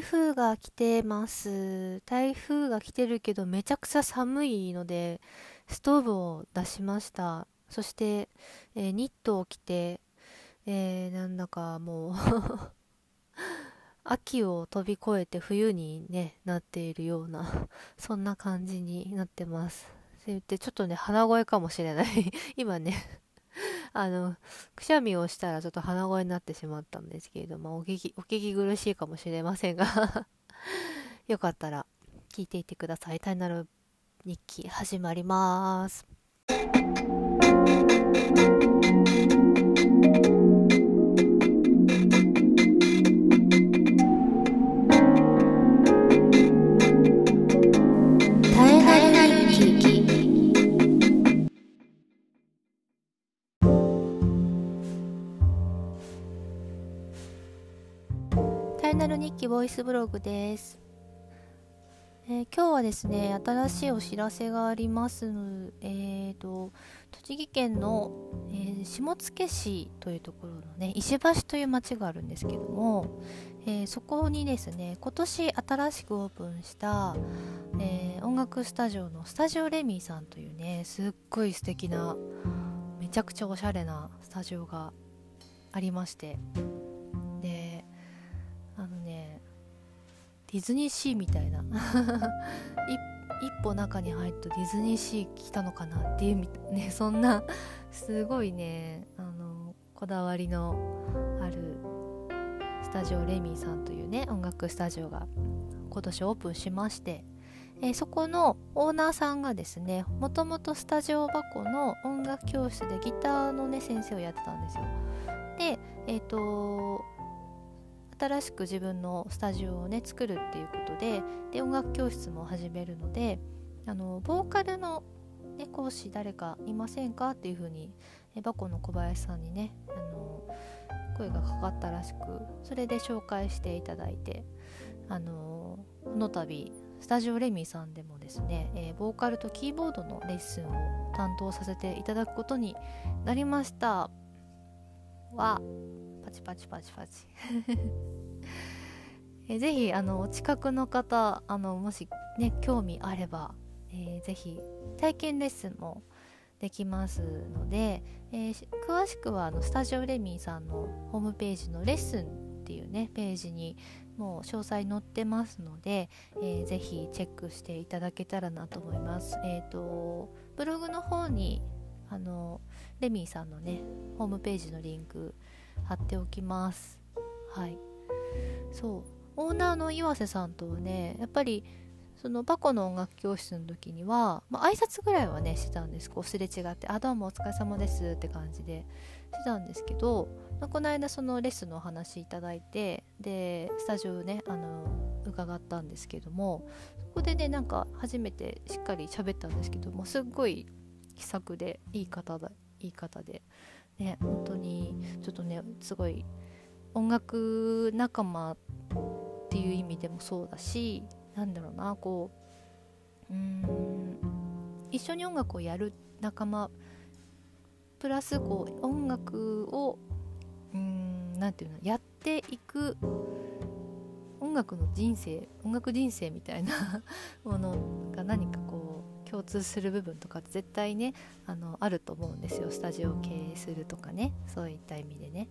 台風が来てます。台風が来てるけどめちゃくちゃ寒いのでストーブを出しました。そして、えー、ニットを着て、えー、なんだかもう 秋を飛び越えて冬に、ね、なっているようなそんな感じになってます。そう言ってちょっとね鼻声かもしれない。今ねあの、くしゃみをしたらちょっと鼻声になってしまったんですけれども、お聞き、お聞き苦しいかもしれませんが よかったら聞いていてください。タイナル日記始まります。ナル日記ボイスブログです、えー、今日はですね新しいお知らせがあります。えーと栃木県の、えー、下野市というところのね石橋という町があるんですけども、えー、そこにですね今年新しくオープンした、え音楽スタジオのスタジオレミーさんというねすっごい素敵なめちゃくちゃおしゃれなスタジオがありましてでディズニーシーみたいな。一歩中に入るとディズニーシー来たのかなっていうみね そんなすごいねあのこだわりのあるスタジオレミーさんというね音楽スタジオが今年オープンしまして、えー、そこのオーナーさんがですねもともとスタジオ箱の音楽教室でギターのね先生をやってたんですよ。でえっ、ー、と新しく自分のスタジオをね作るっていうことでで音楽教室も始めるのであのボーカルの、ね、講師誰かいませんかっていうふうにバコの小林さんにねあの声がかかったらしくそれで紹介していただいてあのこの度スタジオレミさんでもですね、えー、ボーカルとキーボードのレッスンを担当させていただくことになりました。はパチパチパチパチ えぜひあのお近くの方あのもしね興味あれば、えー、ぜひ体験レッスンもできますので、えー、詳しくはあのスタジオレミーさんのホームページのレッスンっていうねページにもう詳細載ってますので、えー、ぜひチェックしていただけたらなと思います。えっ、ー、とブログの方にあのレミーさんのねホームページのリンク貼っておきます。はい。そう。オーナーの岩瀬さんとはねやっぱりそのバコの音楽教室の時には、まあ、挨拶ぐらいはねしてたんです。こうすれ違って「あどうもお疲れ様です」って感じでしてたんですけど、まあ、この間そのレッスンのお話いただいてでスタジオねあの伺ったんですけどもそこでねなんか初めてしっかり喋ったんですけどもすっごい気さくでいい方だいい方でね本当にちょっとねすごい音楽仲間っていう意味でもそうだしなんだろうなこううん一緒に音楽をやる仲間プラスこう音楽をうん何て言うのやっていく音楽の人生音楽人生みたいな ものが何かこう共通する部分とか絶対ねあのあると思うんですよ。スタジオを経営するとかね。そういった意味でね。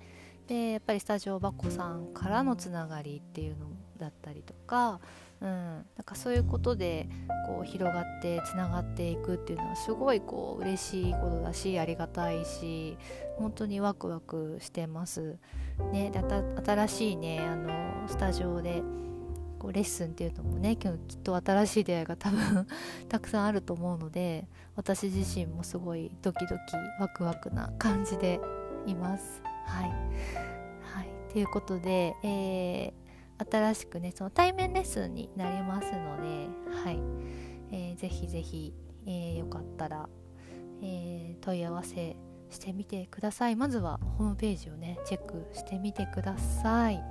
でやっぱりスタジオバコさんからのつながりっていうのだったりとか、うん、なんかそういうことでこう広がってつながっていくっていうのはすごいこう嬉しいことだしありがたいし本当にワクワクしてます。ね、で新しいねあのスタジオでこうレッスンっていうのもねきっと新しい出会いが多分 たくさんあると思うので私自身もすごいドキドキワクワクな感じでいます。はい、はい、ということで、えー、新しくねその対面レッスンになりますので、はい。えー、ぜひぜひ、えー、よかったら、えー、問い合わせしてみてください。まずはホームページをねチェックしてみてください。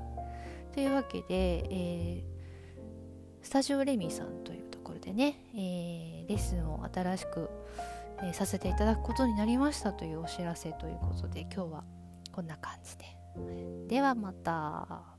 というわけで、えースタジオレミさんというところでね、えー、レッスンを新しく、えー、させていただくことになりましたというお知らせということで今日はこんな感じで。ではまた。